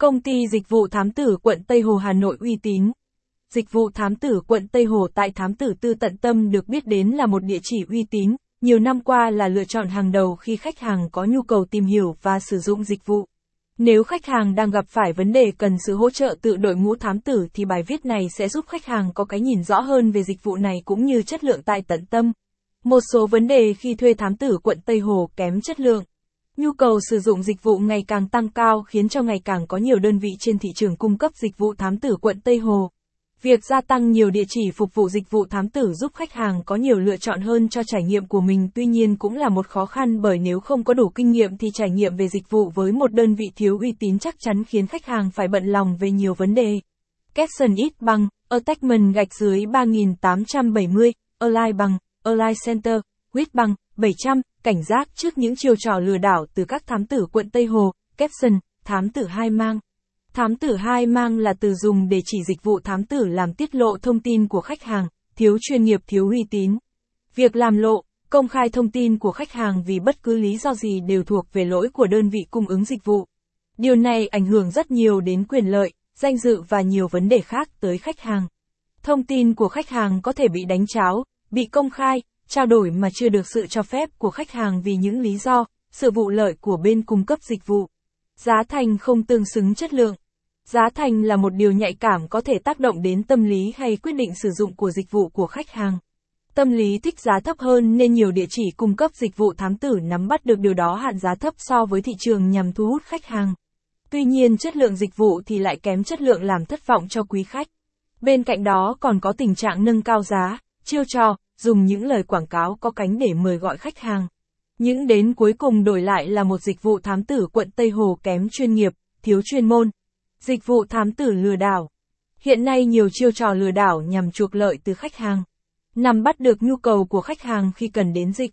Công ty dịch vụ thám tử quận Tây Hồ Hà Nội uy tín. Dịch vụ thám tử quận Tây Hồ tại thám tử tư tận tâm được biết đến là một địa chỉ uy tín, nhiều năm qua là lựa chọn hàng đầu khi khách hàng có nhu cầu tìm hiểu và sử dụng dịch vụ. Nếu khách hàng đang gặp phải vấn đề cần sự hỗ trợ từ đội ngũ thám tử thì bài viết này sẽ giúp khách hàng có cái nhìn rõ hơn về dịch vụ này cũng như chất lượng tại tận tâm. Một số vấn đề khi thuê thám tử quận Tây Hồ kém chất lượng. Nhu cầu sử dụng dịch vụ ngày càng tăng cao khiến cho ngày càng có nhiều đơn vị trên thị trường cung cấp dịch vụ thám tử quận Tây Hồ. Việc gia tăng nhiều địa chỉ phục vụ dịch vụ thám tử giúp khách hàng có nhiều lựa chọn hơn cho trải nghiệm của mình tuy nhiên cũng là một khó khăn bởi nếu không có đủ kinh nghiệm thì trải nghiệm về dịch vụ với một đơn vị thiếu uy tín chắc chắn khiến khách hàng phải bận lòng về nhiều vấn đề. Capson ít bằng, Attachment gạch dưới 3870, Align bằng, Align Center, huyết bằng, 700, cảnh giác trước những chiêu trò lừa đảo từ các thám tử quận Tây Hồ, Capson, thám tử hai mang. Thám tử hai mang là từ dùng để chỉ dịch vụ thám tử làm tiết lộ thông tin của khách hàng, thiếu chuyên nghiệp thiếu uy tín. Việc làm lộ, công khai thông tin của khách hàng vì bất cứ lý do gì đều thuộc về lỗi của đơn vị cung ứng dịch vụ. Điều này ảnh hưởng rất nhiều đến quyền lợi, danh dự và nhiều vấn đề khác tới khách hàng. Thông tin của khách hàng có thể bị đánh cháo, bị công khai, trao đổi mà chưa được sự cho phép của khách hàng vì những lý do, sự vụ lợi của bên cung cấp dịch vụ. Giá thành không tương xứng chất lượng. Giá thành là một điều nhạy cảm có thể tác động đến tâm lý hay quyết định sử dụng của dịch vụ của khách hàng. Tâm lý thích giá thấp hơn nên nhiều địa chỉ cung cấp dịch vụ thám tử nắm bắt được điều đó hạn giá thấp so với thị trường nhằm thu hút khách hàng. Tuy nhiên chất lượng dịch vụ thì lại kém chất lượng làm thất vọng cho quý khách. Bên cạnh đó còn có tình trạng nâng cao giá, chiêu trò, dùng những lời quảng cáo có cánh để mời gọi khách hàng. Những đến cuối cùng đổi lại là một dịch vụ thám tử quận Tây Hồ kém chuyên nghiệp, thiếu chuyên môn. Dịch vụ thám tử lừa đảo. Hiện nay nhiều chiêu trò lừa đảo nhằm chuộc lợi từ khách hàng. Nằm bắt được nhu cầu của khách hàng khi cần đến dịch